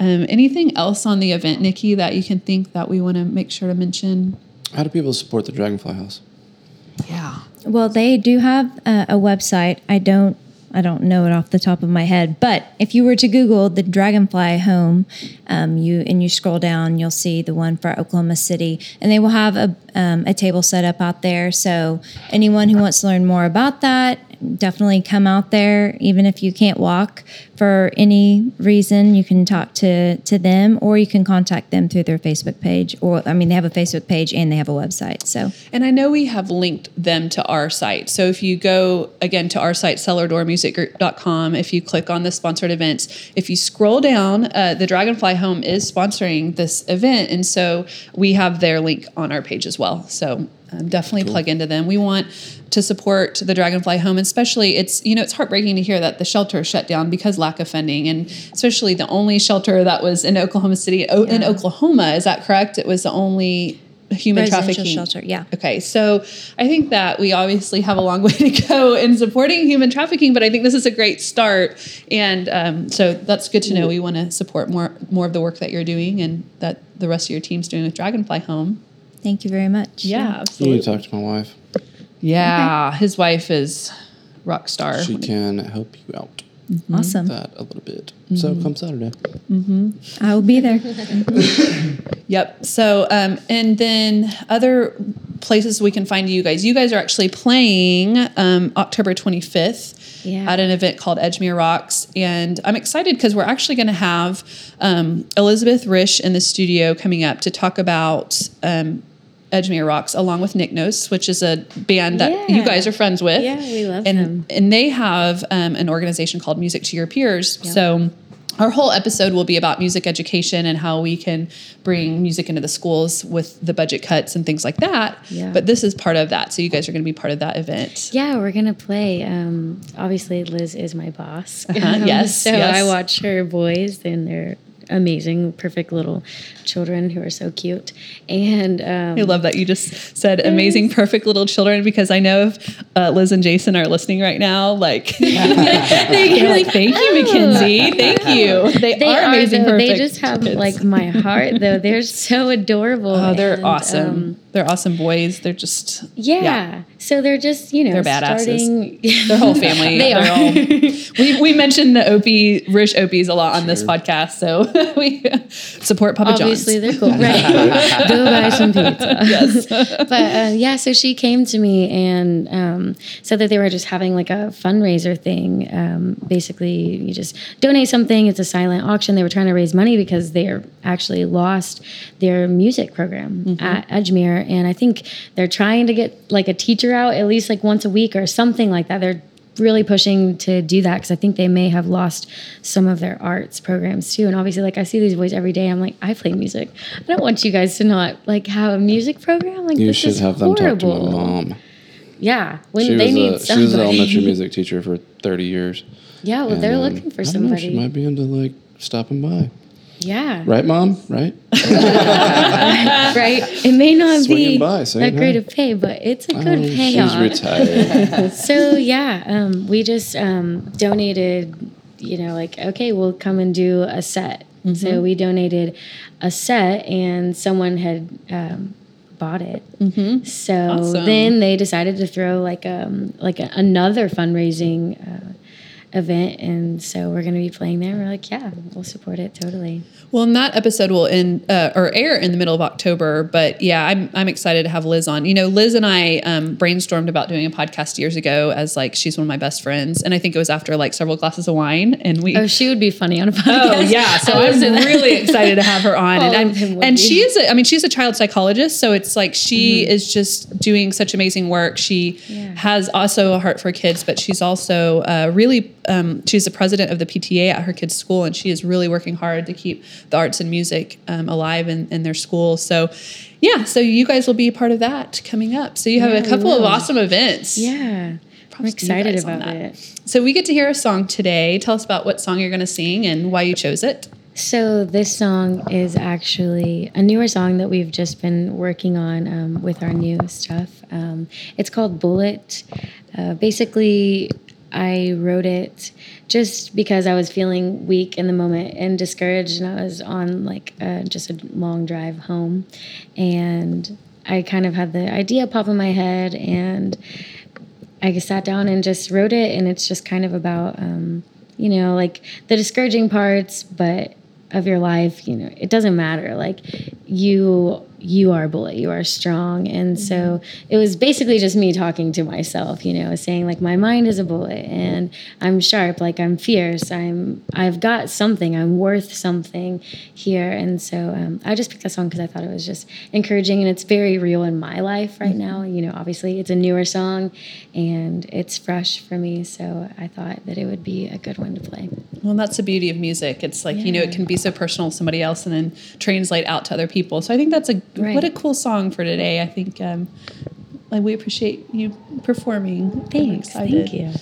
um, anything else on the event, Nikki, that you can think that we want to make sure to mention? How do people support the Dragonfly House? Yeah. Well, they do have a, a website. I don't I don't know it off the top of my head, but if you were to Google the Dragonfly Home, um, you and you scroll down, you'll see the one for Oklahoma City, and they will have a um, a table set up out there. So anyone who wants to learn more about that, definitely come out there. Even if you can't walk for any reason, you can talk to to them, or you can contact them through their Facebook page. Or I mean, they have a Facebook page and they have a website. So And I know we have linked them to our site. So if you go again to our site, cellardoormusicgroup.com, if you click on the sponsored events, if you scroll down, uh, the Dragonfly Home is sponsoring this event. And so we have their link on our page as well. So um, definitely plug into them. We want to support the Dragonfly Home, especially it's you know it's heartbreaking to hear that the shelter shut down because lack of funding, and especially the only shelter that was in Oklahoma City o- in Oklahoma. Is that correct? It was the only human Residential trafficking shelter, yeah. Okay, so I think that we obviously have a long way to go in supporting human trafficking, but I think this is a great start, and um, so that's good to know. We want to support more more of the work that you're doing, and that the rest of your team's doing with Dragonfly Home. Thank you very much. You absolutely. need to talk to my wife. Yeah, his wife is rock star. She can help you out Awesome. that a little bit. So come Saturday. Mm-hmm. I will be there. Yep. So, um, and then other places we can find you guys. You guys are actually playing um, October 25th Yeah. at an event called Edgemere Rocks. And I'm excited because we're actually going to have um, Elizabeth Rish in the studio coming up to talk about um, Edgemere Rocks along with Nick Nose, which is a band that you guys are friends with. Yeah, we love and, them. And they have um, an organization called Music to Your Peers. So our whole episode will be about music education and how we can bring music into the schools with the budget cuts and things like that. Yeah. But this is part of that. So you guys are going to be part of that event. Yeah, we're gonna play. Um, obviously, Liz is my boss. Uh-huh, yes, so yes. I watch her boys, and they're amazing, perfect little children who are so cute. And um, I love that you just said amazing, perfect little children because I know if uh, Liz and Jason are listening right now, like they're like, thank you, Mackenzie, thank you. They, They are are, amazing, though. perfect. They just have kids. like my heart, though. They're so adorable. oh, they're and, awesome. um, they're awesome boys. They're just yeah. So they're just you know They're badasses. starting. Their whole family. They they're all, we, we mentioned the Opie, Rish Opies a lot on this podcast. So we support Papa Obviously, John's. they're cool. Right. Go buy some pizza. Yes. but uh, yeah, so she came to me and um, said that they were just having like a fundraiser thing. Um, basically, you just donate something. It's a silent auction. They were trying to raise money because they are actually lost their music program at Edgemere, and I think they're trying to get like a teacher out at least like once a week or something like that. They're really pushing to do that because I think they may have lost some of their arts programs too. And obviously, like I see these boys every day. I'm like, I play music. I don't want you guys to not like have a music program. Like You this should is have them talk to my mom. Yeah, when She they was, need a, she was an elementary music teacher for 30 years. yeah, well, they're um, looking for don't know, she somebody. might be into like stopping by. Yeah, Right, mom? Right? right. It may not Swinging be by, saying that great of pay, but it's a good Oh, she's retired. so yeah, um, we just um, donated. You know, like okay, we'll come and do a set. Mm-hmm. So we donated a set, and someone had um, bought it. Mm-hmm. So Awesome. then they decided to throw like um like a, another fundraising. Uh, event and so we're going to be playing there we're like yeah we'll support it totally Well, and that episode will end uh, or air in the middle of October. But yeah, I'm I'm excited to have Liz on. You know, Liz and I um, brainstormed about doing a podcast years ago as like she's one of my best friends, and I think it was after like several glasses of wine, and we. oh she would be funny on a podcast Oh yeah, so I'm really excited to have her on, All and I'm, and be. she is. A, I mean, she's a child psychologist, so it's like she is just doing such amazing work. She Yeah. has also a heart for kids, but she's also uh, really um, she's the president of the PTA at her kids' school, and she is really working hard to keep the arts and music um, alive in, in their school. So. Yeah, so you guys will be a part of that coming up. So you have Yeah, a couple of awesome events. yeah i'm Props you excited about that. it So we get to hear a song today. Tell us about what song you're going to sing and why you chose it. So this song is actually a newer song that we've just been working on um, with our new stuff. Um, it's called Bullet. Uh, basically, I wrote it just because I was feeling weak in the moment and discouraged, and I was on like just a long drive home, and I kind of had the idea pop in my head, and I sat down and just wrote it, and it's just kind of about, um, you know, like the discouraging parts, but of your life, you know, it doesn't matter. Like you, you are a bullet. You are strong, and so it was basically just me talking to myself. You know, saying like my mind is a bullet, and I'm sharp. Like I'm fierce. I'm. I've got something. I'm worth something here, and so um, I just picked that song because I thought it was just encouraging, and it's very real in my life right now. You know, obviously it's a newer song, and it's fresh for me, so I thought that it would be a good one to play. Well, that's the beauty of music. It's like, you know, it can be so personal to somebody else and then translate out to other people. So I think that's a Right. what a cool song for today. I think um, like, we appreciate you performing. Thanks. Thank you.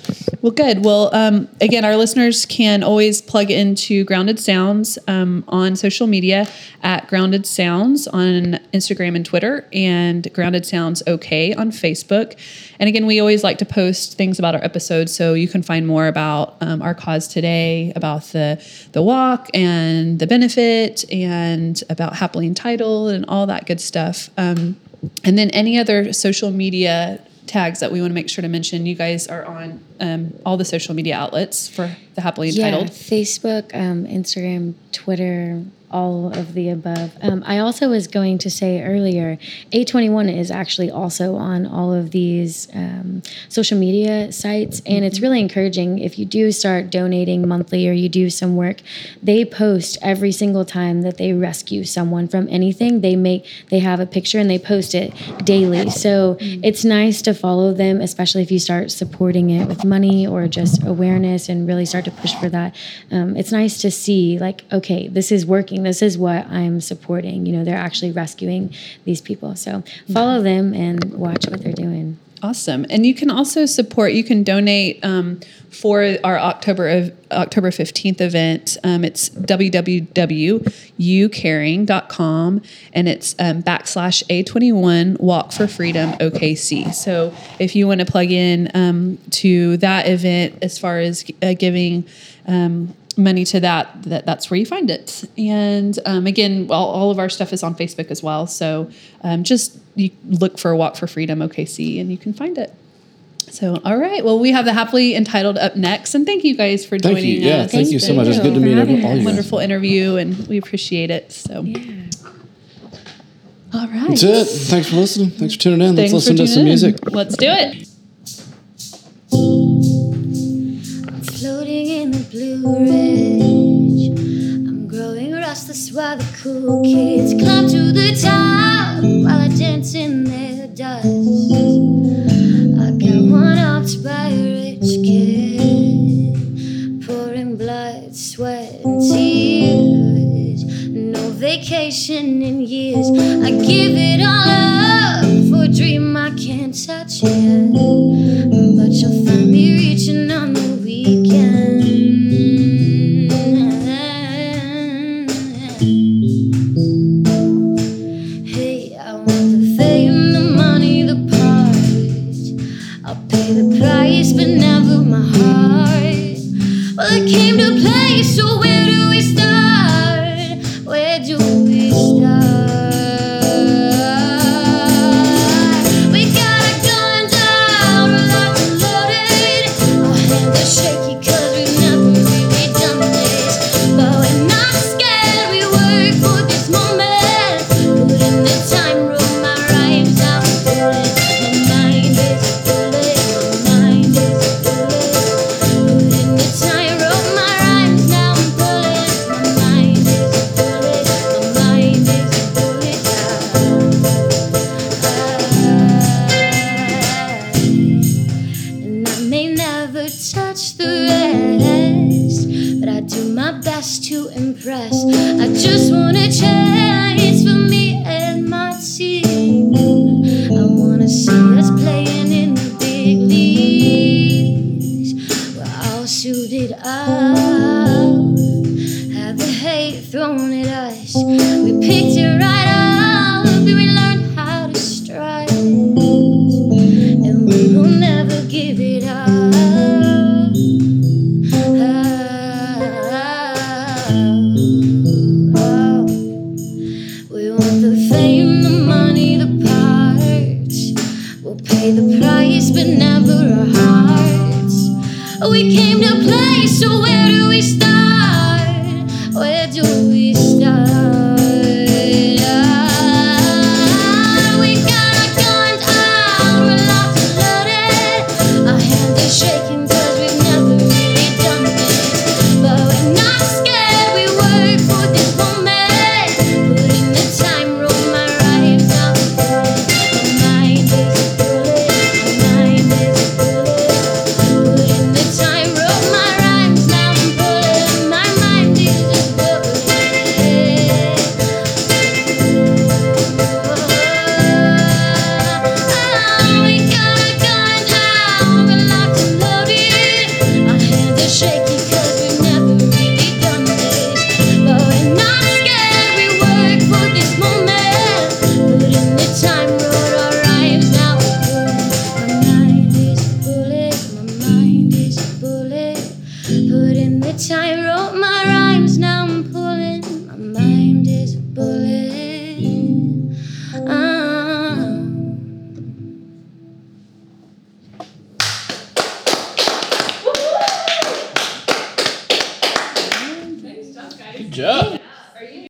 Well, good. Well, um, again, our listeners can always plug into Grounded Sounds um, on social media at Grounded Sounds on Instagram and Twitter, and Grounded Sounds OK on Facebook. And again, we always like to post things about our episodes, so you can find more about um, our cause today, about the the walk and the benefit, and about happily entitled and all that good stuff. Um, and then any other social media tags that we want to make sure to mention. You guys are on um, all the social media outlets for the happily entitled. Yeah. Facebook, um, Instagram, Twitter, all of the above. Um, I also was going to say earlier, A21 is actually also on all of these um, social media sites, and it's really encouraging if you do start donating monthly or you do some work. They post every single time that they rescue someone from anything. They make they have a picture and they post it daily. So it's nice to follow them, especially if you start supporting it with money or just awareness and really start to push for that. Um, it's nice to see like, okay, this is working. This is what I'm supporting. You know, they're actually rescuing these people. So follow them and watch what they're doing. Awesome. And you can also support, you can donate um, for our October of October 15th event. Um, it's www.ucaring.com and it's um, backslash A21 Walk for Freedom OKC. So if you want to plug in um, to that event as far as uh, giving um, money to that, that that's where you find it. And um, again, all, all of our stuff is on Facebook as well. So um, just you look for Walk for Freedom OKC and you can find it. So, all right. Well, we have the happily entitled up next, and thank you guys for Thank joining you. Yeah, us. thank It's you so been much. It's good to you meet for every, all you. Wonderful interview, and we appreciate it. So, Yeah. all right. That's it. Thanks for listening. Thanks for tuning in. Thanks Let's for listen to some in. music. Let's do it. The blue ridge. I'm growing restless while the cool kids climb to the top while I dance in their dust. I got one upped by a rich kid, pouring blood, sweat, and tears. No vacation in years. I give it all up for a dream I can't touch yet.